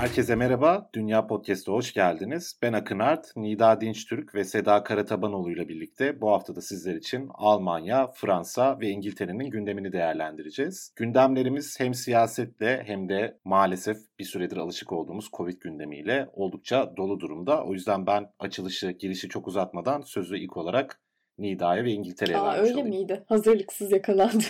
Herkese merhaba, Dünya Podcast'a hoş geldiniz. Ben Akın Art, Nida Dinçtürk ve Seda Karatabanoğlu ile birlikte bu hafta da sizler için Almanya, Fransa ve İngiltere'nin gündemini değerlendireceğiz. Gündemlerimiz hem siyasetle hem de maalesef bir süredir alışık olduğumuz Covid gündemiyle oldukça dolu durumda. O yüzden ben açılışı, girişi çok uzatmadan sözü ilk olarak Nida'ya ve İngiltere'ye Aa, vermiş öyle olayım. miydi? Hazırlıksız yakalandı.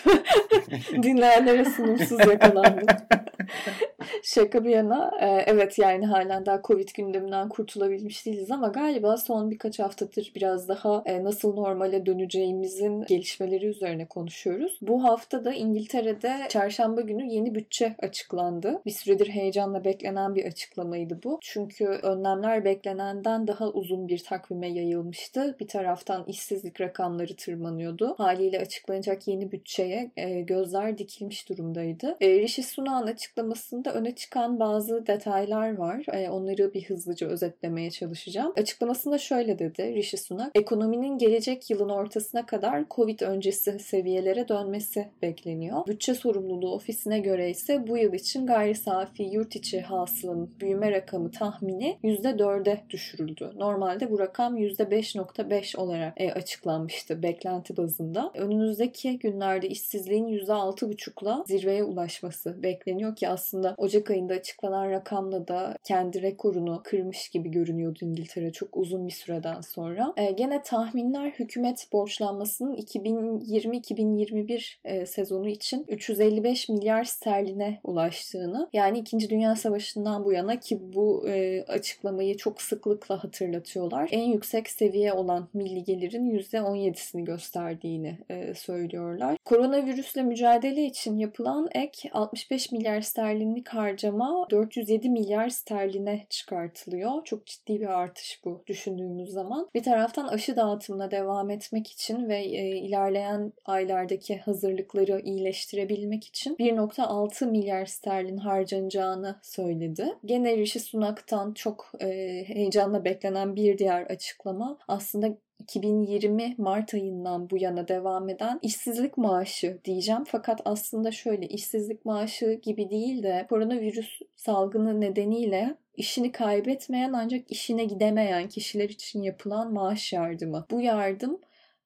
Dinleyenlere sunumsuz yakalandı. Şaka bir yana e, evet yani halen daha Covid gündeminden kurtulabilmiş değiliz ama galiba son birkaç haftadır biraz daha e, nasıl normale döneceğimizin gelişmeleri üzerine konuşuyoruz. Bu hafta da İngiltere'de çarşamba günü yeni bütçe açıklandı. Bir süredir heyecanla beklenen bir açıklamaydı bu. Çünkü önlemler beklenenden daha uzun bir takvime yayılmıştı. Bir taraftan işsizlik rakamları tırmanıyordu. Haliyle açıklanacak yeni bütçeye e, gözler dikilmiş durumdaydı. E, Rishi Sunak'ın açıklamasında öne çıkan bazı detaylar var. E, onları bir hızlıca özetlemeye çalışacağım. Açıklamasında şöyle dedi Rishi Sunak. Ekonominin gelecek yılın ortasına kadar Covid öncesi seviyelere dönmesi bekleniyor. Bütçe sorumluluğu ofisine göre ise bu yıl için gayri safi yurt içi hasılanın büyüme rakamı tahmini %4'e düşürüldü. Normalde bu rakam %5.5 olarak e, açıklanmıştı beklenti bazında. Önümüzdeki günlerde işsizliğin %6.5'la zirveye ulaşması bekleniyor ki aslında Ocak ayında açıklanan rakamla da kendi rekorunu kırmış gibi görünüyordu İngiltere çok uzun bir süreden sonra. E, gene tahminler hükümet borçlanmasının 2020-2021 e, sezonu için 355 milyar sterline ulaştığını yani 2. Dünya Savaşı'ndan bu yana ki bu e, açıklamayı çok sıklıkla hatırlatıyorlar. En yüksek seviye olan milli gelirin %17'sini gösterdiğini e, söylüyorlar. Koronavirüsle mücadele için yapılan ek 65 milyar sterlinlik harcama 407 milyar sterline çıkartılıyor. Çok ciddi bir artış bu düşündüğümüz zaman. Bir taraftan aşı dağıtımına devam etmek için ve e, ilerleyen aylardaki hazırlıkları iyileştirebilmek için 1.6 milyar sterlin harcanacağını söyledi. Gene Rishi Sunak'tan çok e, heyecanla beklenen bir diğer açıklama aslında 2020 Mart ayından bu yana devam eden işsizlik maaşı diyeceğim. Fakat aslında şöyle işsizlik maaşı gibi değil de koronavirüs salgını nedeniyle işini kaybetmeyen ancak işine gidemeyen kişiler için yapılan maaş yardımı. Bu yardım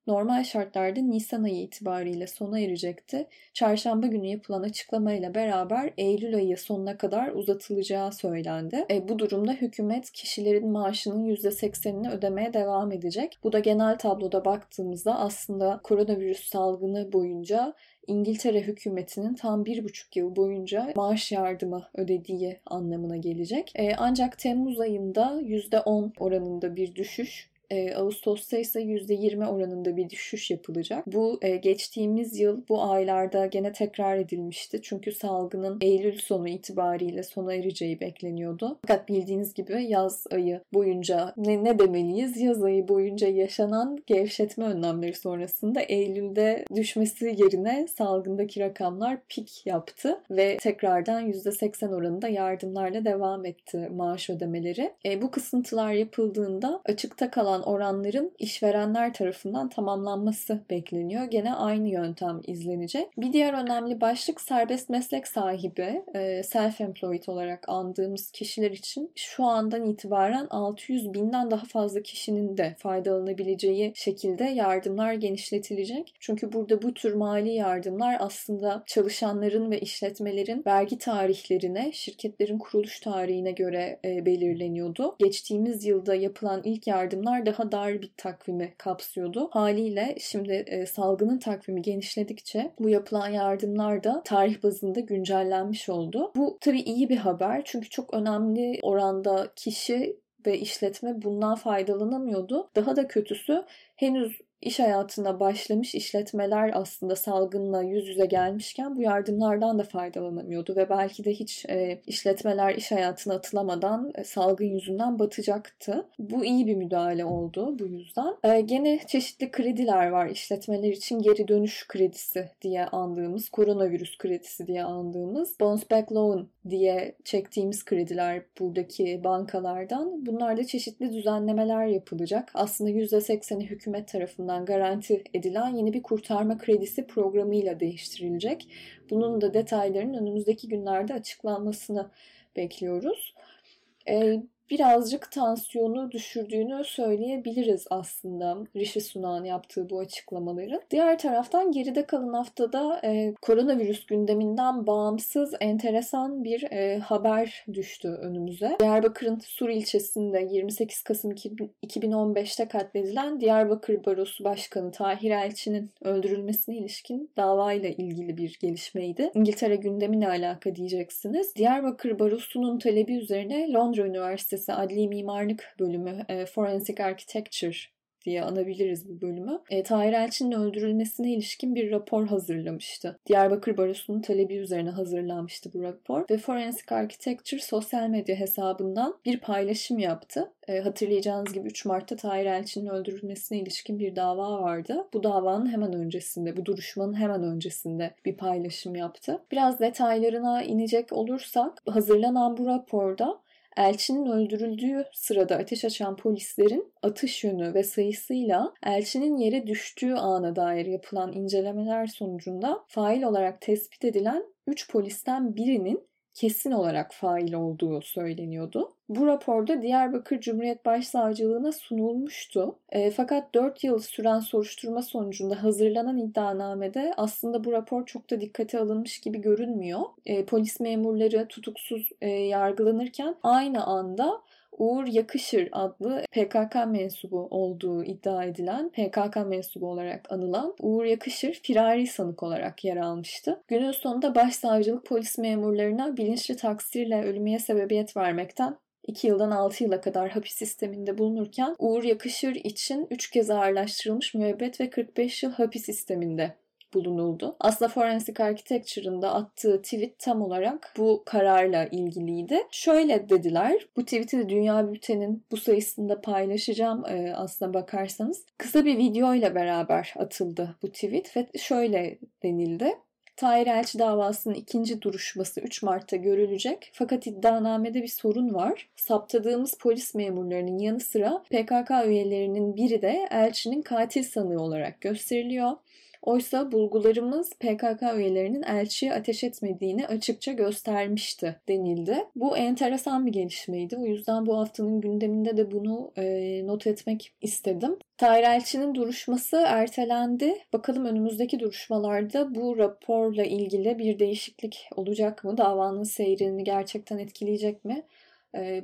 normal şartlarda Nisan ayı itibariyle sona erecekti. Çarşamba günü yapılan açıklamayla beraber Eylül ayı sonuna kadar uzatılacağı söylendi. E, bu durumda hükümet kişilerin maaşının %80'ini ödemeye devam edecek. Bu da genel tabloda baktığımızda aslında koronavirüs salgını boyunca İngiltere hükümetinin tam bir buçuk yıl boyunca maaş yardımı ödediği anlamına gelecek. E, ancak Temmuz ayında %10 oranında bir düşüş e, Ağustos'ta ise %20 oranında bir düşüş yapılacak. Bu e, geçtiğimiz yıl bu aylarda gene tekrar edilmişti. Çünkü salgının Eylül sonu itibariyle sona ereceği bekleniyordu. Fakat bildiğiniz gibi yaz ayı boyunca ne, ne demeliyiz? Yaz ayı boyunca yaşanan gevşetme önlemleri sonrasında Eylül'de düşmesi yerine salgındaki rakamlar pik yaptı ve tekrardan %80 oranında yardımlarla devam etti maaş ödemeleri. E, bu kısıntılar yapıldığında açıkta kalan oranların işverenler tarafından tamamlanması bekleniyor. Gene aynı yöntem izlenecek. Bir diğer önemli başlık serbest meslek sahibi, self-employed olarak andığımız kişiler için şu andan itibaren 600 binden daha fazla kişinin de faydalanabileceği şekilde yardımlar genişletilecek. Çünkü burada bu tür mali yardımlar aslında çalışanların ve işletmelerin vergi tarihlerine, şirketlerin kuruluş tarihine göre belirleniyordu. Geçtiğimiz yılda yapılan ilk yardımlar daha dar bir takvimi kapsıyordu. Haliyle şimdi e, salgının takvimi genişledikçe bu yapılan yardımlar da tarih bazında güncellenmiş oldu. Bu tabii iyi bir haber çünkü çok önemli oranda kişi ve işletme bundan faydalanamıyordu. Daha da kötüsü henüz iş hayatına başlamış işletmeler aslında salgınla yüz yüze gelmişken bu yardımlardan da faydalanamıyordu ve belki de hiç e, işletmeler iş hayatına atılamadan e, salgın yüzünden batacaktı. Bu iyi bir müdahale oldu bu yüzden. E, gene çeşitli krediler var işletmeler için geri dönüş kredisi diye andığımız, koronavirüs kredisi diye andığımız, bounce back loan diye çektiğimiz krediler buradaki bankalardan. Bunlarda çeşitli düzenlemeler yapılacak. Aslında %80'i hükümet tarafından garanti edilen yeni bir kurtarma kredisi programıyla değiştirilecek. Bunun da detaylarının önümüzdeki günlerde açıklanmasını bekliyoruz. Ee, birazcık tansiyonu düşürdüğünü söyleyebiliriz aslında Rishi Sunak'ın yaptığı bu açıklamaları. Diğer taraftan geride kalan haftada e, koronavirüs gündeminden bağımsız enteresan bir e, haber düştü önümüze. Diyarbakır'ın Sur ilçesinde 28 Kasım 2015'te katledilen Diyarbakır Barosu Başkanı Tahir Elçi'nin öldürülmesine ilişkin davayla ilgili bir gelişmeydi. İngiltere gündemine alaka diyeceksiniz. Diyarbakır Barosu'nun talebi üzerine Londra Üniversitesi Üniversitesi Adli Mimarlık Bölümü e, Forensic Architecture diye anabiliriz bu bölümü. E, Tahir Elçin'in öldürülmesine ilişkin bir rapor hazırlamıştı. Diyarbakır Barosu'nun talebi üzerine hazırlanmıştı bu rapor ve Forensic Architecture sosyal medya hesabından bir paylaşım yaptı. E, hatırlayacağınız gibi 3 Mart'ta Tahir Elçin'in öldürülmesine ilişkin bir dava vardı. Bu davanın hemen öncesinde, bu duruşmanın hemen öncesinde bir paylaşım yaptı. Biraz detaylarına inecek olursak hazırlanan bu raporda Elçinin öldürüldüğü sırada ateş açan polislerin atış yönü ve sayısıyla elçinin yere düştüğü ana dair yapılan incelemeler sonucunda fail olarak tespit edilen 3 polisten birinin kesin olarak fail olduğu söyleniyordu. Bu raporda Diyarbakır Cumhuriyet Başsavcılığına sunulmuştu. E, fakat 4 yıl süren soruşturma sonucunda hazırlanan iddianamede aslında bu rapor çok da dikkate alınmış gibi görünmüyor. E, polis memurları tutuksuz e, yargılanırken aynı anda Uğur Yakışır adlı PKK mensubu olduğu iddia edilen, PKK mensubu olarak anılan Uğur Yakışır firari sanık olarak yer almıştı. Günün sonunda başsavcılık polis memurlarına bilinçli taksirle ölümüye sebebiyet vermekten 2 yıldan 6 yıla kadar hapis sisteminde bulunurken Uğur Yakışır için 3 kez ağırlaştırılmış müebbet ve 45 yıl hapis sisteminde bulunuldu. Aslında Forensic Architecture'ın da attığı tweet tam olarak bu kararla ilgiliydi. Şöyle dediler, bu tweet'i de Dünya Bülten'in bu sayısında paylaşacağım e, aslına bakarsanız. Kısa bir video ile beraber atıldı bu tweet ve şöyle denildi. Tahir Elçi davasının ikinci duruşması 3 Mart'ta görülecek. Fakat iddianamede bir sorun var. Saptadığımız polis memurlarının yanı sıra PKK üyelerinin biri de Elçi'nin katil sanığı olarak gösteriliyor. Oysa bulgularımız PKK üyelerinin elçiye ateş etmediğini açıkça göstermişti denildi. Bu enteresan bir gelişmeydi. O yüzden bu haftanın gündeminde de bunu e, not etmek istedim. Tahir Elçi'nin duruşması ertelendi. Bakalım önümüzdeki duruşmalarda bu raporla ilgili bir değişiklik olacak mı? Davanın seyrini gerçekten etkileyecek mi?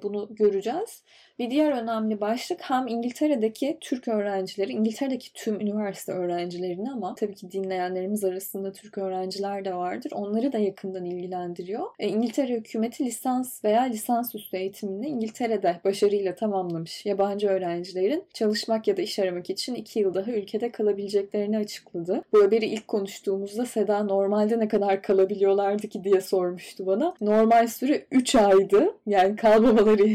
Bunu göreceğiz. Bir diğer önemli başlık hem İngiltere'deki Türk öğrencileri, İngiltere'deki tüm üniversite öğrencilerini ama tabii ki dinleyenlerimiz arasında Türk öğrenciler de vardır. Onları da yakından ilgilendiriyor. E, İngiltere hükümeti lisans veya lisansüstü eğitimini İngiltere'de başarıyla tamamlamış yabancı öğrencilerin çalışmak ya da iş aramak için iki yıl daha ülkede kalabileceklerini açıkladı. Bu haberi ilk konuştuğumuzda Seda normalde ne kadar kalabiliyorlardı ki diye sormuştu bana. Normal süre 3 aydı. Yani kalmamaları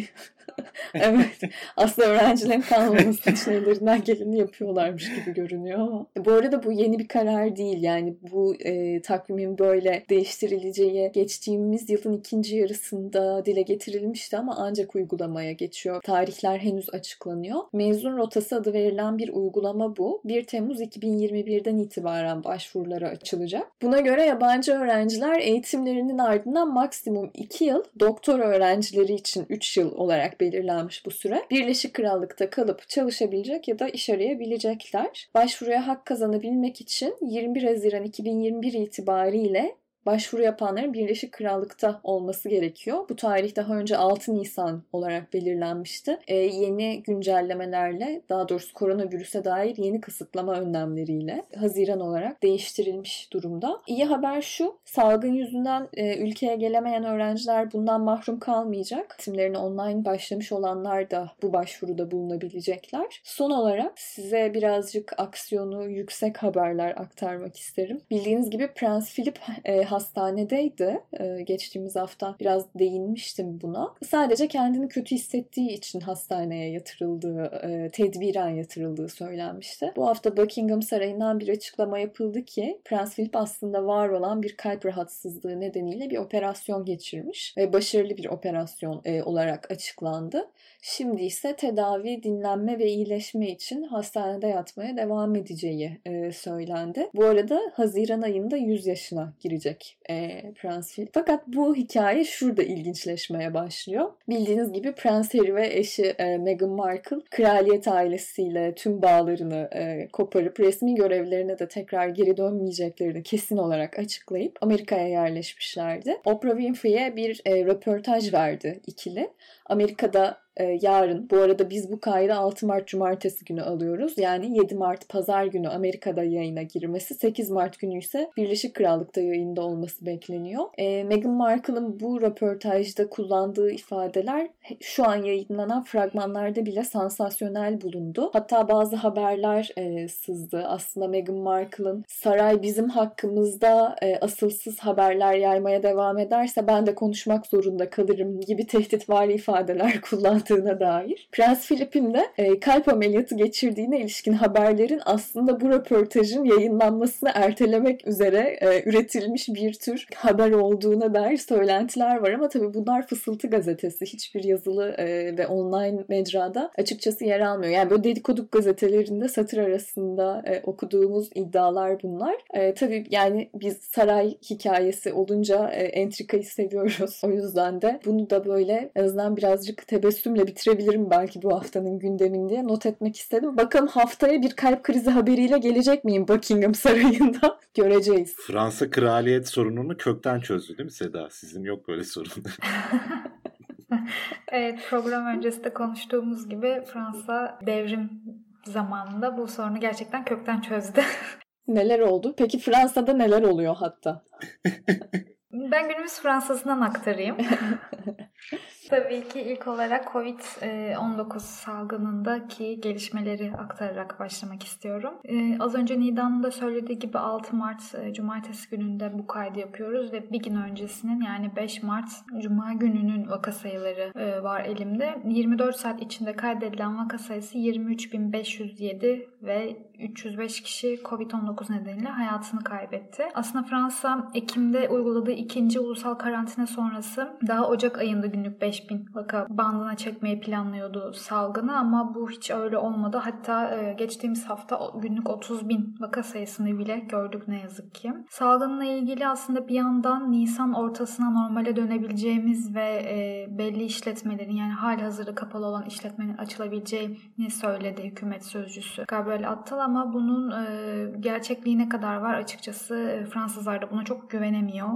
evet. Aslında öğrencilerin kalmaması için ellerinden geleni yapıyorlarmış gibi görünüyor ama. Bu arada bu yeni bir karar değil. Yani bu e, takvimin böyle değiştirileceği geçtiğimiz yılın ikinci yarısında dile getirilmişti ama ancak uygulamaya geçiyor. Tarihler henüz açıklanıyor. Mezun rotası adı verilen bir uygulama bu. 1 Temmuz 2021'den itibaren başvurulara açılacak. Buna göre yabancı öğrenciler eğitimlerinin ardından maksimum 2 yıl, doktor öğrencileri için 3 yıl olarak belirlenmiş bu süre. Birleşik Krallık'ta kalıp çalışabilecek ya da iş arayabilecekler. Başvuruya hak kazanabilmek için 21 Haziran 2021 itibariyle başvuru yapanların Birleşik Krallık'ta olması gerekiyor. Bu tarih daha önce 6 Nisan olarak belirlenmişti. E, yeni güncellemelerle daha doğrusu koronavirüse dair yeni kısıtlama önlemleriyle Haziran olarak değiştirilmiş durumda. İyi haber şu salgın yüzünden e, ülkeye gelemeyen öğrenciler bundan mahrum kalmayacak. Eğitimlerine online başlamış olanlar da bu başvuruda bulunabilecekler. Son olarak size birazcık aksiyonu yüksek haberler aktarmak isterim. Bildiğiniz gibi Prens Philip e, hastanedeydi. E, geçtiğimiz hafta biraz değinmiştim buna. Sadece kendini kötü hissettiği için hastaneye yatırıldığı, e, tedbiren yatırıldığı söylenmişti. Bu hafta Buckingham Sarayı'ndan bir açıklama yapıldı ki Prens Philip aslında var olan bir kalp rahatsızlığı nedeniyle bir operasyon geçirmiş ve başarılı bir operasyon e, olarak açıklandı. Şimdi ise tedavi, dinlenme ve iyileşme için hastanede yatmaya devam edeceği e, söylendi. Bu arada Haziran ayında 100 yaşına girecek e, Prens Philip. Fakat bu hikaye şurada ilginçleşmeye başlıyor. Bildiğiniz gibi Prens Harry ve eşi e, Meghan Markle kraliyet ailesiyle tüm bağlarını e, koparıp resmi görevlerine de tekrar geri dönmeyeceklerini kesin olarak açıklayıp Amerika'ya yerleşmişlerdi. Oprah Winfrey'e bir e, röportaj verdi ikili. Amerika'da e, yarın bu arada biz bu kaydı 6 Mart Cumartesi günü alıyoruz. Yani 7 Mart Pazar günü Amerika'da yayına girmesi 8 Mart günü ise Birleşik Krallık'ta yayında olması bekleniyor. E, Meghan Markle'ın bu röportajda kullandığı ifadeler şu an yayınlanan fragmanlarda bile sansasyonel bulundu. Hatta bazı haberler e, sızdı. Aslında Meghan Markle'ın saray bizim hakkımızda e, asılsız haberler yaymaya devam ederse ben de konuşmak zorunda kalırım gibi tehditvari ifadeler kullandı yaptığına dair. Prens Philip'in de e, kalp ameliyatı geçirdiğine ilişkin haberlerin aslında bu röportajın yayınlanmasını ertelemek üzere e, üretilmiş bir tür haber olduğuna dair söylentiler var ama tabii bunlar fısıltı gazetesi. Hiçbir yazılı e, ve online mecrada açıkçası yer almıyor. Yani böyle dedikoduk gazetelerinde satır arasında e, okuduğumuz iddialar bunlar. E, tabii yani biz saray hikayesi olunca e, entrikayı seviyoruz. O yüzden de bunu da böyle en azından birazcık tebessüm bölümle bitirebilirim belki bu haftanın gündemini diye not etmek istedim. Bakalım haftaya bir kalp krizi haberiyle gelecek miyim Buckingham Sarayı'nda? Göreceğiz. Fransa kraliyet sorununu kökten çözdü değil mi Seda? Sizin yok böyle sorun. evet program öncesinde konuştuğumuz gibi Fransa devrim zamanında bu sorunu gerçekten kökten çözdü. neler oldu? Peki Fransa'da neler oluyor hatta? Ben günümüz Fransa'sından aktarayım. Tabii ki ilk olarak Covid-19 salgınındaki gelişmeleri aktararak başlamak istiyorum. Ee, az önce Nida'nın da söylediği gibi 6 Mart e, Cumartesi gününde bu kaydı yapıyoruz ve bir gün öncesinin yani 5 Mart Cuma gününün vaka sayıları e, var elimde. 24 saat içinde kaydedilen vaka sayısı 23.507 ve 305 kişi Covid-19 nedeniyle hayatını kaybetti. Aslında Fransa Ekim'de uyguladığı ikinci ulusal karantina sonrası daha Ocak ayında günlük 5000 vaka bandına çekmeyi planlıyordu salgını ama bu hiç öyle olmadı. Hatta e, geçtiğimiz hafta günlük 30 bin vaka sayısını bile gördük ne yazık ki. Salgınla ilgili aslında bir yandan Nisan ortasına normale dönebileceğimiz ve e, belli işletmelerin yani hali hazırda kapalı olan işletmenin açılabileceğini söyledi hükümet sözcüsü Gabriel Attal ama bunun e, gerçekliği ne kadar var açıkçası Fransızlar da buna çok güvenemiyor.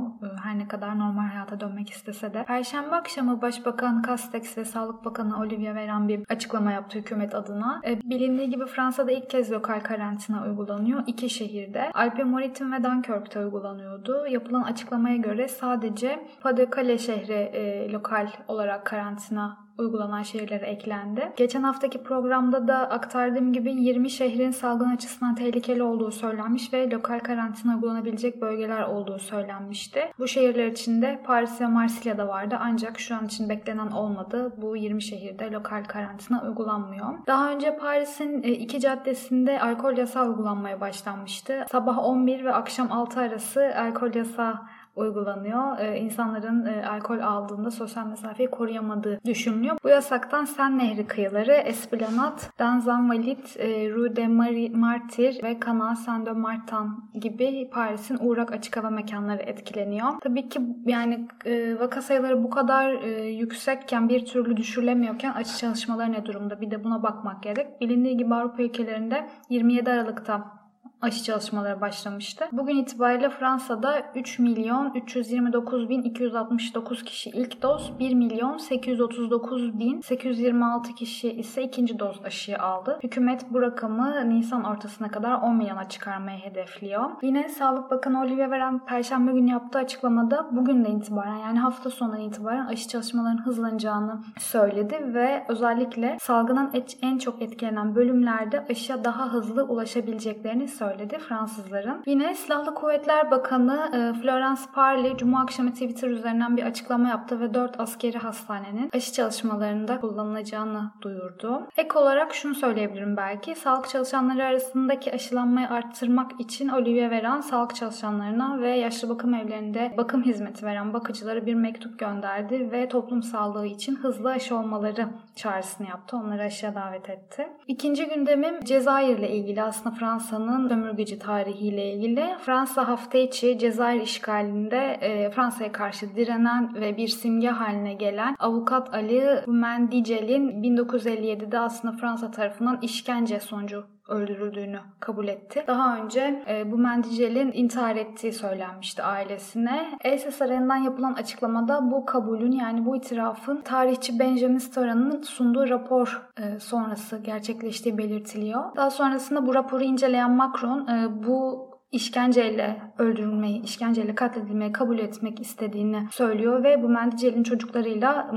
Her ne kadar normal hayata dönmek istese de. Perşembe akşamı Başbakan Castex ve Sağlık Bakanı Olivia Veran bir açıklama yaptı hükümet adına. E, bilindiği gibi Fransa'da ilk kez lokal karantina uygulanıyor. İki şehirde. Alpe Maritim ve Dunkirk'te uygulanıyordu. Yapılan açıklamaya göre sadece Pas-de-Calais şehri e, lokal olarak karantina uygulanan şehirlere eklendi. Geçen haftaki programda da aktardığım gibi 20 şehrin salgın açısından tehlikeli olduğu söylenmiş ve lokal karantina uygulanabilecek bölgeler olduğu söylenmişti. Bu şehirler içinde Paris ve Marsilya'da vardı ancak şu an için beklenen olmadı. Bu 20 şehirde lokal karantina uygulanmıyor. Daha önce Paris'in e, iki caddesinde alkol yasağı uygulanmaya başlanmıştı. Sabah 11 ve akşam 6 arası alkol yasağı uygulanıyor. Ee, insanların e, alkol aldığında sosyal mesafeyi koruyamadığı düşünülüyor. Bu yasaktan Sen Nehri kıyıları, Esplanade, Danzan Valit, e, Rue de Martyr ve Canal Saint-de-Martin gibi Paris'in uğrak açık hava mekanları etkileniyor. Tabii ki yani e, vaka sayıları bu kadar e, yüksekken bir türlü düşürülemiyorken açı çalışmaları ne durumda? Bir de buna bakmak gerek. Bilindiği gibi Avrupa ülkelerinde 27 Aralık'ta aşı çalışmaları başlamıştı. Bugün itibariyle Fransa'da 3 milyon 329 bin 269 kişi ilk doz, 1 milyon 839 bin 826 kişi ise ikinci doz aşıyı aldı. Hükümet bu rakamı Nisan ortasına kadar 10 milyona çıkarmayı hedefliyor. Yine Sağlık Bakanı Olivier Véran Perşembe günü yaptığı açıklamada bugünden itibaren yani hafta sonundan itibaren aşı çalışmalarının hızlanacağını söyledi ve özellikle salgından en çok etkilenen bölümlerde aşıya daha hızlı ulaşabileceklerini söyledi Fransızların. Yine Silahlı Kuvvetler Bakanı e, Florence Parly Cuma akşamı Twitter üzerinden bir açıklama yaptı ve 4 askeri hastanenin aşı çalışmalarında kullanılacağını duyurdu. Ek olarak şunu söyleyebilirim belki. Sağlık çalışanları arasındaki aşılanmayı arttırmak için Olivier Veran sağlık çalışanlarına ve yaşlı bakım evlerinde bakım hizmeti veren bakıcılara bir mektup gönderdi ve toplum sağlığı için hızlı aşı olmaları çağrısını yaptı. Onları aşıya davet etti. İkinci gündemim Cezayir ile ilgili aslında Fransa'nın sömürgeci tarihiyle ilgili. Fransa hafta içi Cezayir işgalinde e, Fransa'ya karşı direnen ve bir simge haline gelen avukat Ali Mendicel'in 1957'de aslında Fransa tarafından işkence sonucu öldürüldüğünü kabul etti. Daha önce e, bu Mendicel'in intihar ettiği söylenmişti ailesine. Elsa Sarayı'ndan yapılan açıklamada bu kabulün yani bu itirafın tarihçi Benjamin Stora'nın sunduğu rapor e, sonrası gerçekleştiği belirtiliyor. Daha sonrasında bu raporu inceleyen Macron e, bu işkenceyle öldürülmeyi, işkenceyle katledilmeyi kabul etmek istediğini söylüyor ve bu Mendicel'in çocuklarıyla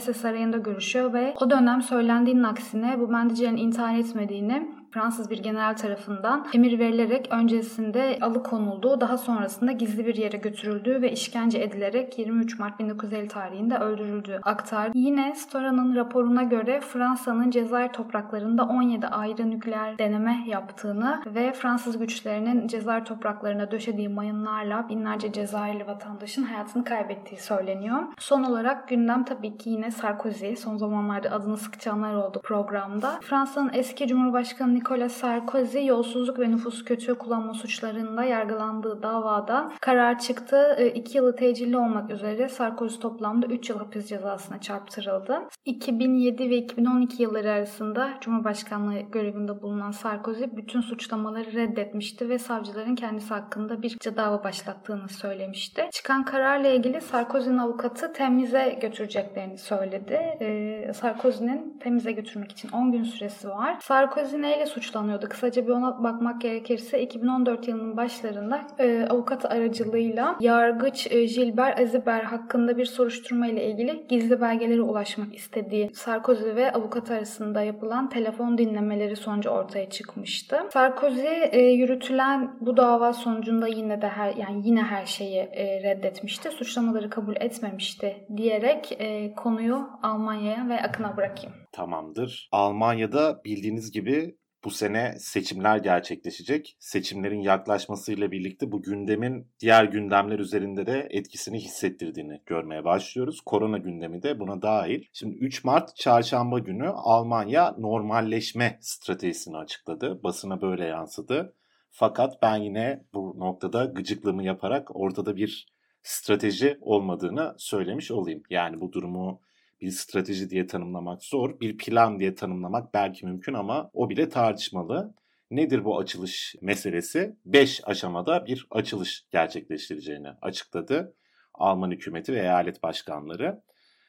SS Sarayı'nda görüşüyor ve o dönem söylendiğinin aksine bu Mendicel'in intihar etmediğini Fransız bir general tarafından emir verilerek öncesinde alıkonulduğu, daha sonrasında gizli bir yere götürüldüğü ve işkence edilerek 23 Mart 1950 tarihinde öldürüldüğü aktar. Yine Stora'nın raporuna göre Fransa'nın Cezayir topraklarında 17 ayrı nükleer deneme yaptığını ve Fransız güçlerinin Cezayir topraklarına döşediği mayınlarla binlerce Cezayirli vatandaşın hayatını kaybettiği söyleniyor. Son olarak gündem tabii ki yine Sarkozy. Son zamanlarda adını sıkça anlar oldu programda. Fransa'nın eski Cumhurbaşkanı Nicolas Sarkozy yolsuzluk ve nüfus kötü kullanma suçlarında yargılandığı davada karar çıktı. 2 yılı tecilli olmak üzere Sarkozy toplamda 3 yıl hapis cezasına çarptırıldı. 2007 ve 2012 yılları arasında Cumhurbaşkanlığı görevinde bulunan Sarkozy bütün suçlamaları reddetmişti ve savcıların kendisi hakkında bir dava başlattığını söylemişti. Çıkan kararla ilgili Sarkozy'nin avukatı temize götüreceklerini söyledi. Ee, Sarkozy'nin temize götürmek için 10 gün süresi var. Sarkozy neyle suçlanıyordu. Kısaca bir ona bakmak gerekirse 2014 yılının başlarında e, avukat aracılığıyla yargıç e, Gilbert Aziber hakkında bir soruşturma ile ilgili gizli belgelere ulaşmak istediği Sarkozy ve avukat arasında yapılan telefon dinlemeleri sonucu ortaya çıkmıştı. Sarkozy e, yürütülen bu dava sonucunda yine de her yani yine her şeyi e, reddetmişti. Suçlamaları kabul etmemişti diyerek e, konuyu Almanya'ya ve Akın'a bırakayım. Tamamdır. Almanya'da bildiğiniz gibi bu sene seçimler gerçekleşecek. Seçimlerin yaklaşmasıyla birlikte bu gündemin diğer gündemler üzerinde de etkisini hissettirdiğini görmeye başlıyoruz. Korona gündemi de buna dahil. Şimdi 3 Mart çarşamba günü Almanya normalleşme stratejisini açıkladı. Basına böyle yansıdı. Fakat ben yine bu noktada gıcıklığımı yaparak ortada bir strateji olmadığını söylemiş olayım. Yani bu durumu bir strateji diye tanımlamak zor. Bir plan diye tanımlamak belki mümkün ama o bile tartışmalı. Nedir bu açılış meselesi? 5 aşamada bir açılış gerçekleştireceğini açıkladı Alman hükümeti ve eyalet başkanları.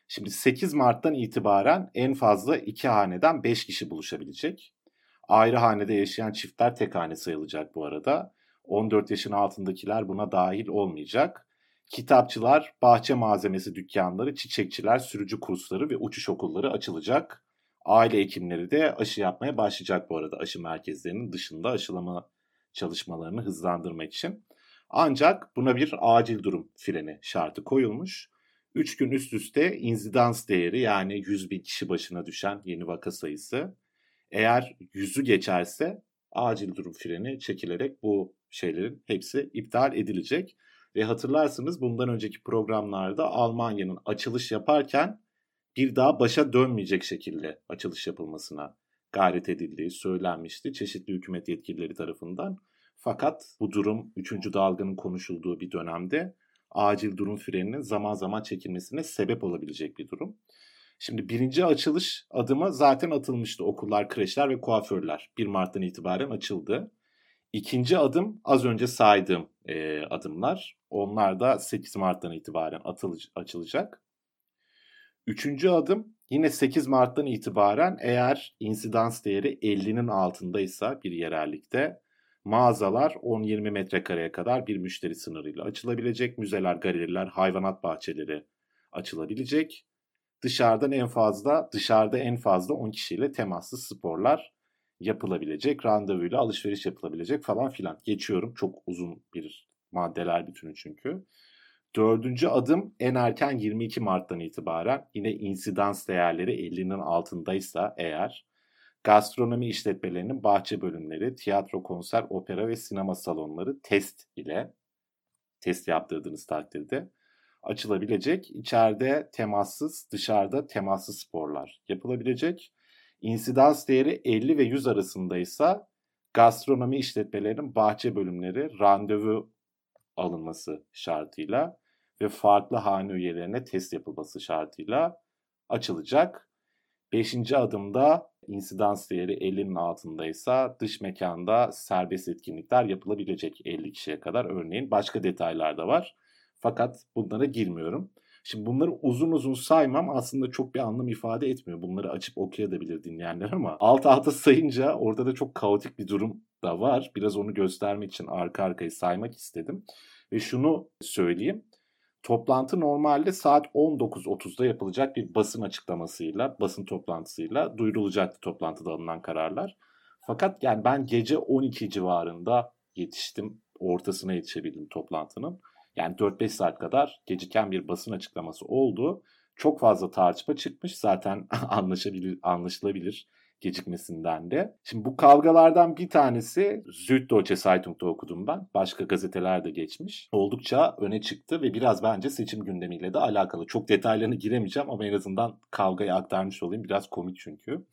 Şimdi 8 Mart'tan itibaren en fazla 2 haneden 5 kişi buluşabilecek. Ayrı hanede yaşayan çiftler tek hane sayılacak bu arada. 14 yaşın altındakiler buna dahil olmayacak. Kitapçılar, bahçe malzemesi dükkanları, çiçekçiler, sürücü kursları ve uçuş okulları açılacak. Aile hekimleri de aşı yapmaya başlayacak bu arada aşı merkezlerinin dışında aşılama çalışmalarını hızlandırmak için. Ancak buna bir acil durum freni şartı koyulmuş. 3 gün üst üste inzidans değeri yani 100 bin kişi başına düşen yeni vaka sayısı. Eğer yüzü geçerse acil durum freni çekilerek bu şeylerin hepsi iptal edilecek. Ve hatırlarsınız bundan önceki programlarda Almanya'nın açılış yaparken bir daha başa dönmeyecek şekilde açılış yapılmasına gayret edildiği söylenmişti çeşitli hükümet yetkilileri tarafından. Fakat bu durum 3. dalganın konuşulduğu bir dönemde acil durum freninin zaman zaman çekilmesine sebep olabilecek bir durum. Şimdi birinci açılış adımı zaten atılmıştı. Okullar, kreşler ve kuaförler 1 Mart'tan itibaren açıldı. İkinci adım az önce saydığım e, adımlar. Onlar da 8 Mart'tan itibaren atılıc- açılacak. Üçüncü adım yine 8 Mart'tan itibaren eğer insidans değeri 50'nin altındaysa bir yerellikte mağazalar 10-20 metrekareye kadar bir müşteri sınırıyla açılabilecek. Müzeler, galeriler, hayvanat bahçeleri açılabilecek. Dışarıdan en fazla, dışarıda en fazla 10 kişiyle temaslı sporlar yapılabilecek, randevuyla alışveriş yapılabilecek falan filan. Geçiyorum çok uzun bir maddeler bütünü çünkü. Dördüncü adım en erken 22 Mart'tan itibaren yine insidans değerleri 50'nin altındaysa eğer gastronomi işletmelerinin bahçe bölümleri, tiyatro, konser, opera ve sinema salonları test ile test yaptırdığınız takdirde açılabilecek. İçeride temassız, dışarıda temassız sporlar yapılabilecek. İnsidans değeri 50 ve 100 arasındaysa gastronomi işletmelerinin bahçe bölümleri randevu alınması şartıyla ve farklı hane üyelerine test yapılması şartıyla açılacak. Beşinci adımda insidans değeri 50'nin altındaysa dış mekanda serbest etkinlikler yapılabilecek 50 kişiye kadar örneğin. Başka detaylar da var. Fakat bunlara girmiyorum. Şimdi bunları uzun uzun saymam aslında çok bir anlam ifade etmiyor. Bunları açıp okuyabilir dinleyenler ama alt alta sayınca orada da çok kaotik bir durum da var. Biraz onu göstermek için arka arkaya saymak istedim. Ve şunu söyleyeyim. Toplantı normalde saat 19.30'da yapılacak bir basın açıklamasıyla, basın toplantısıyla duyurulacaktı toplantıda alınan kararlar. Fakat yani ben gece 12 civarında yetiştim. Ortasına yetişebildim toplantının. Yani 4-5 saat kadar geciken bir basın açıklaması oldu. Çok fazla tartışma çıkmış. Zaten anlaşabilir, anlaşılabilir gecikmesinden de. Şimdi bu kavgalardan bir tanesi Süddeutsche Zeitung'da okudum ben. Başka gazeteler de geçmiş. Oldukça öne çıktı ve biraz bence seçim gündemiyle de alakalı. Çok detaylarına giremeyeceğim ama en azından kavgayı aktarmış olayım. Biraz komik çünkü.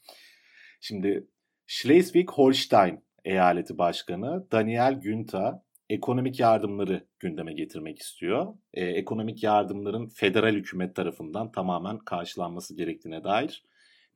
Şimdi Schleswig-Holstein eyaleti başkanı Daniel Günther ekonomik yardımları gündeme getirmek istiyor. Ee, ekonomik yardımların federal hükümet tarafından tamamen karşılanması gerektiğine dair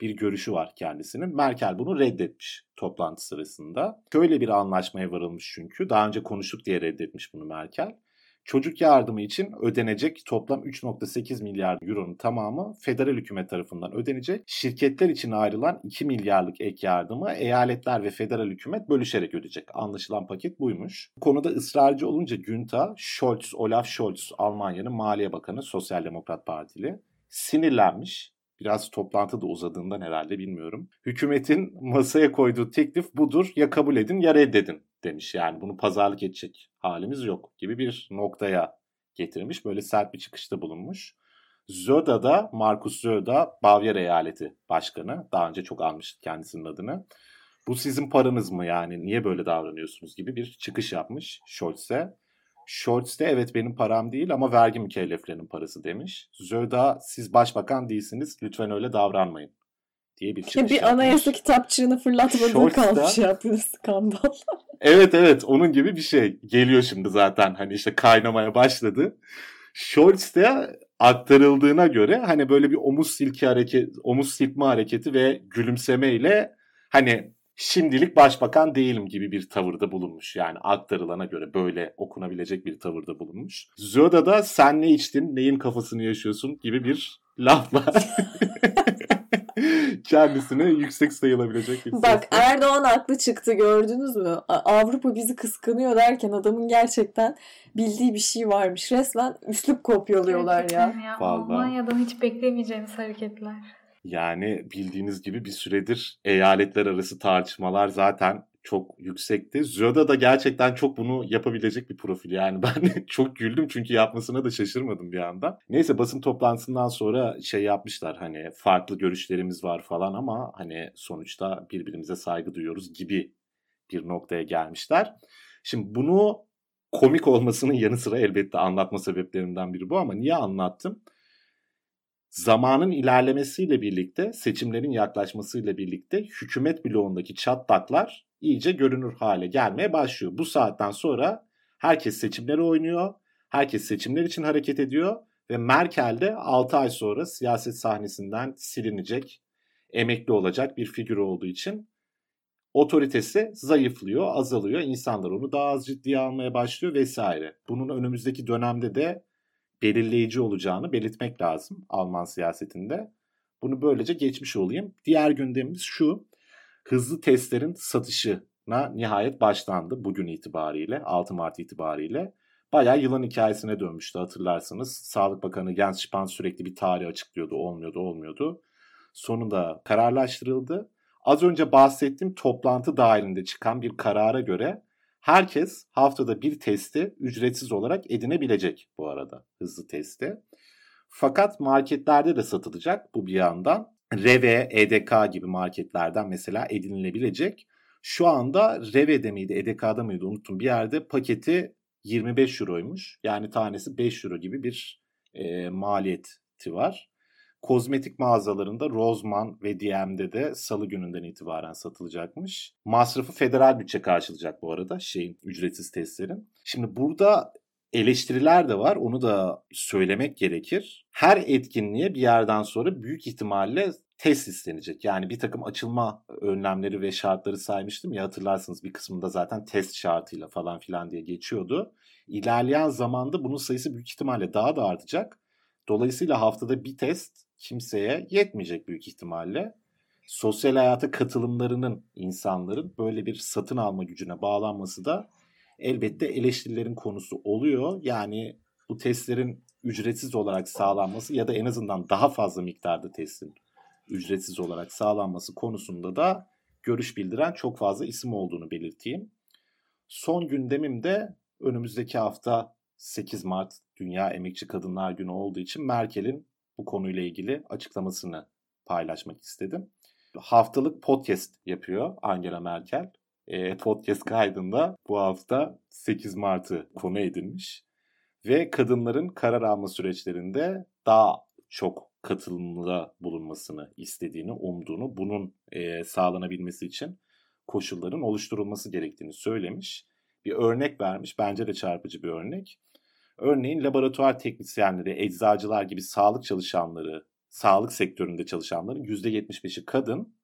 bir görüşü var kendisinin. Merkel bunu reddetmiş toplantı sırasında. Şöyle bir anlaşmaya varılmış çünkü. Daha önce konuştuk diye reddetmiş bunu Merkel. Çocuk yardımı için ödenecek toplam 3.8 milyar euronun tamamı federal hükümet tarafından ödenecek. Şirketler için ayrılan 2 milyarlık ek yardımı eyaletler ve federal hükümet bölüşerek ödeyecek. Anlaşılan paket buymuş. Bu konuda ısrarcı olunca Günther, Scholz, Olaf Scholz, Almanya'nın Maliye Bakanı, Sosyal Demokrat Partili sinirlenmiş biraz toplantıda uzadığından herhalde bilmiyorum. Hükümetin masaya koyduğu teklif budur ya kabul edin ya reddedin demiş. Yani bunu pazarlık edecek halimiz yok gibi bir noktaya getirmiş. Böyle sert bir çıkışta bulunmuş. Zöda da Markus Zöda Bavyera eyaleti başkanı. Daha önce çok almıştık kendisinin adını. Bu sizin paranız mı yani niye böyle davranıyorsunuz gibi bir çıkış yapmış Scholz'e. Scholz de evet benim param değil ama vergi mükelleflerinin parası demiş. Zöda siz başbakan değilsiniz lütfen öyle davranmayın diye bir çıkış Bir yapmış. anayasa kitapçığını fırlatmadığı Scholz da- kalmış yapıyor skandal. Evet evet onun gibi bir şey. Geliyor şimdi zaten hani işte kaynamaya başladı. Scholz de aktarıldığına göre hani böyle bir omuz silki hareket, omuz silkme hareketi ve gülümsemeyle hani şimdilik başbakan değilim gibi bir tavırda bulunmuş. Yani aktarılana göre böyle okunabilecek bir tavırda bulunmuş. Zoda da sen ne içtin, neyin kafasını yaşıyorsun gibi bir lafla kendisine yüksek sayılabilecek bir Bak sesle. Erdoğan haklı çıktı gördünüz mü? Avrupa bizi kıskanıyor derken adamın gerçekten bildiği bir şey varmış. Resmen üslup kopyalıyorlar ya. Gerçekten ya. Vallahi. Almanya'dan hiç beklemeyeceğimiz hareketler. Yani bildiğiniz gibi bir süredir eyaletler arası tartışmalar zaten çok yüksekti. Zoda da gerçekten çok bunu yapabilecek bir profil. Yani ben çok güldüm çünkü yapmasına da şaşırmadım bir anda. Neyse basın toplantısından sonra şey yapmışlar hani farklı görüşlerimiz var falan ama hani sonuçta birbirimize saygı duyuyoruz gibi bir noktaya gelmişler. Şimdi bunu komik olmasının yanı sıra elbette anlatma sebeplerimden biri bu ama niye anlattım? Zamanın ilerlemesiyle birlikte, seçimlerin yaklaşmasıyla birlikte hükümet bloğundaki çatlaklar iyice görünür hale gelmeye başlıyor. Bu saatten sonra herkes seçimleri oynuyor, herkes seçimler için hareket ediyor ve Merkel de 6 ay sonra siyaset sahnesinden silinecek, emekli olacak bir figür olduğu için otoritesi zayıflıyor, azalıyor. İnsanlar onu daha az ciddiye almaya başlıyor vesaire. Bunun önümüzdeki dönemde de belirleyici olacağını belirtmek lazım Alman siyasetinde. Bunu böylece geçmiş olayım. Diğer gündemimiz şu. Hızlı testlerin satışına nihayet başlandı bugün itibariyle, 6 Mart itibariyle. Bayağı yılan hikayesine dönmüştü hatırlarsınız. Sağlık Bakanı Jens Spahn sürekli bir tarih açıklıyordu, olmuyordu, olmuyordu. Sonunda kararlaştırıldı. Az önce bahsettiğim toplantı dahilinde çıkan bir karara göre herkes haftada bir testi ücretsiz olarak edinebilecek bu arada hızlı testi. Fakat marketlerde de satılacak bu bir yandan. Reve, EDK gibi marketlerden mesela edinilebilecek. Şu anda Reve'de miydi, EDK'da mıydı unuttum bir yerde paketi 25 euroymuş. Yani tanesi 5 euro gibi bir e, maliyeti var. Kozmetik mağazalarında Roseman ve DM'de de salı gününden itibaren satılacakmış. Masrafı federal bütçe karşılayacak bu arada şeyin ücretsiz testlerin. Şimdi burada eleştiriler de var. Onu da söylemek gerekir. Her etkinliğe bir yerden sonra büyük ihtimalle test istenecek. Yani bir takım açılma önlemleri ve şartları saymıştım ya hatırlarsınız bir kısmında zaten test şartıyla falan filan diye geçiyordu. İlerleyen zamanda bunun sayısı büyük ihtimalle daha da artacak. Dolayısıyla haftada bir test kimseye yetmeyecek büyük ihtimalle. Sosyal hayata katılımlarının insanların böyle bir satın alma gücüne bağlanması da elbette eleştirilerin konusu oluyor. Yani bu testlerin ücretsiz olarak sağlanması ya da en azından daha fazla miktarda testin ücretsiz olarak sağlanması konusunda da görüş bildiren çok fazla isim olduğunu belirteyim. Son gündemim de önümüzdeki hafta 8 Mart Dünya Emekçi Kadınlar Günü olduğu için Merkel'in bu konuyla ilgili açıklamasını paylaşmak istedim. Haftalık podcast yapıyor Angela Merkel. E, podcast kaydında bu hafta 8 Mart'ı konu edilmiş. Ve kadınların karar alma süreçlerinde daha çok katılımda bulunmasını istediğini, umduğunu, bunun e, sağlanabilmesi için koşulların oluşturulması gerektiğini söylemiş. Bir örnek vermiş, bence de çarpıcı bir örnek. Örneğin laboratuvar teknisyenleri, eczacılar gibi sağlık çalışanları, sağlık sektöründe çalışanların %75'i kadın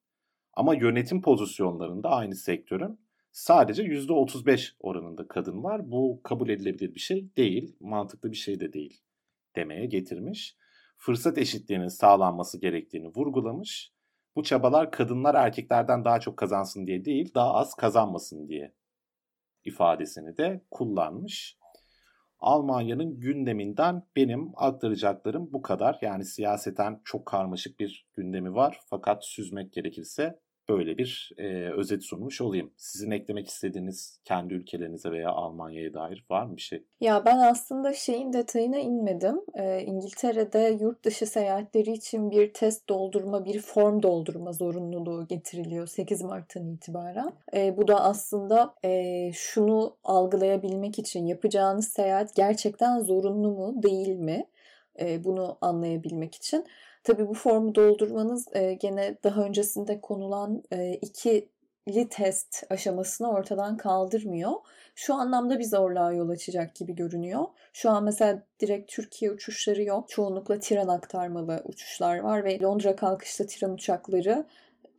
ama yönetim pozisyonlarında aynı sektörün sadece %35 oranında kadın var. Bu kabul edilebilir bir şey değil, mantıklı bir şey de değil demeye getirmiş. Fırsat eşitliğinin sağlanması gerektiğini vurgulamış. Bu çabalar kadınlar erkeklerden daha çok kazansın diye değil, daha az kazanmasın diye ifadesini de kullanmış. Almanya'nın gündeminden benim aktaracaklarım bu kadar. Yani siyaseten çok karmaşık bir gündemi var. Fakat süzmek gerekirse böyle bir e, özet sunmuş olayım. Sizin eklemek istediğiniz kendi ülkelerinize veya Almanya'ya dair var mı bir şey? Ya ben aslında şeyin detayına inmedim. Ee, İngiltere'de yurt dışı seyahatleri için bir test doldurma, bir form doldurma zorunluluğu getiriliyor 8 Mart'tan itibaren. Ee, bu da aslında e, şunu algılayabilmek için yapacağınız seyahat gerçekten zorunlu mu değil mi? E, bunu anlayabilmek için. Tabii bu formu doldurmanız e, gene daha öncesinde konulan e, ikili test aşamasını ortadan kaldırmıyor. Şu anlamda bir zorluğa yol açacak gibi görünüyor. Şu an mesela direkt Türkiye uçuşları yok. Çoğunlukla tren aktarmalı uçuşlar var ve Londra kalkışta tren uçakları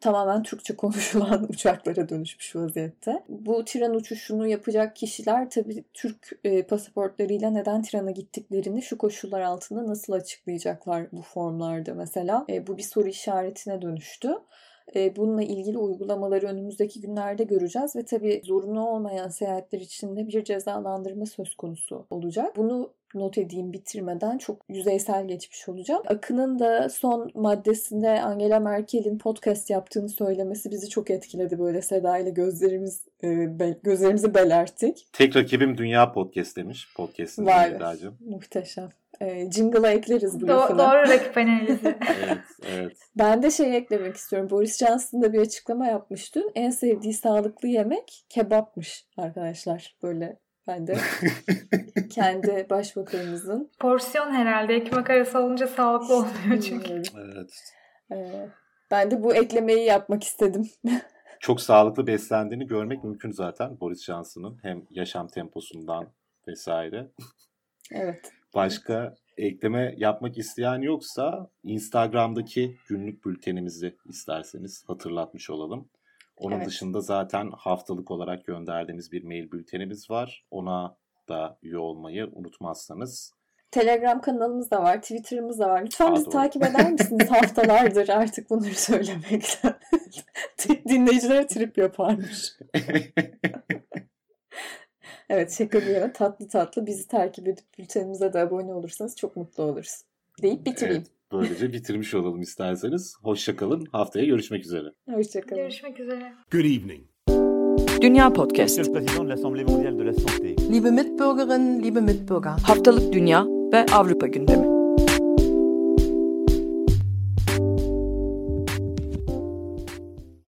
tamamen Türkçe konuşulan uçaklara dönüşmüş vaziyette. Bu tren uçuşunu yapacak kişiler tabii Türk e, pasaportlarıyla neden trene gittiklerini şu koşullar altında nasıl açıklayacaklar bu formlarda mesela. E, bu bir soru işaretine dönüştü. E, bununla ilgili uygulamaları önümüzdeki günlerde göreceğiz ve tabii zorunlu olmayan seyahatler için de bir cezalandırma söz konusu olacak. Bunu not edeyim bitirmeden çok yüzeysel geçmiş olacağım. Akın'ın da son maddesinde Angela Merkel'in podcast yaptığını söylemesi bizi çok etkiledi böyle Seda ile gözlerimiz e, be, gözlerimizi belerttik. Tek rakibim Dünya Podcast demiş. Podcast'ın. Eda'cığım. Muhteşem. E, jingle'a ekleriz bu Do- lafını. doğru rakip analizi. Evet, evet. Ben de şey eklemek istiyorum. Boris Johnson da bir açıklama yapmış dün. En sevdiği sağlıklı yemek kebapmış arkadaşlar. Böyle ben de kendi başbakanımızın Porsiyon herhalde. Ekmek arası olunca sağlıklı olmuyor çünkü. Evet. Ee, ben de bu eklemeyi yapmak istedim. Çok sağlıklı beslendiğini görmek mümkün zaten Boris Johnson'ın hem yaşam temposundan vesaire. Evet. Başka ekleme yapmak isteyen yoksa Instagram'daki günlük bültenimizi isterseniz hatırlatmış olalım. Onun Evet. dışında zaten haftalık olarak gönderdiğimiz bir mail bültenimiz var. Ona da üye olmayı unutmazsanız. Telegram kanalımız da var, Twitter'ımız da var. Lütfen Aa, bizi doğru. takip eder misiniz? Haftalardır artık bunları söylemekten. Dinleyicilere trip yaparmış. Evet şaka bir yana tatlı tatlı bizi takip edip bültenimize de abone olursanız çok mutlu oluruz. Deyip bitireyim. Evet, böylece bitirmiş olalım isterseniz. Hoşçakalın. Haftaya görüşmek üzere. Hoşçakalın. Görüşmek üzere. Good evening. Dünya Podcast. Monsieur le Président de l'Assemblée mondiale de la santé. Liebe Mitbürgerinnen, liebe Mitbürger. Haftalık Dünya ve Avrupa gündemi.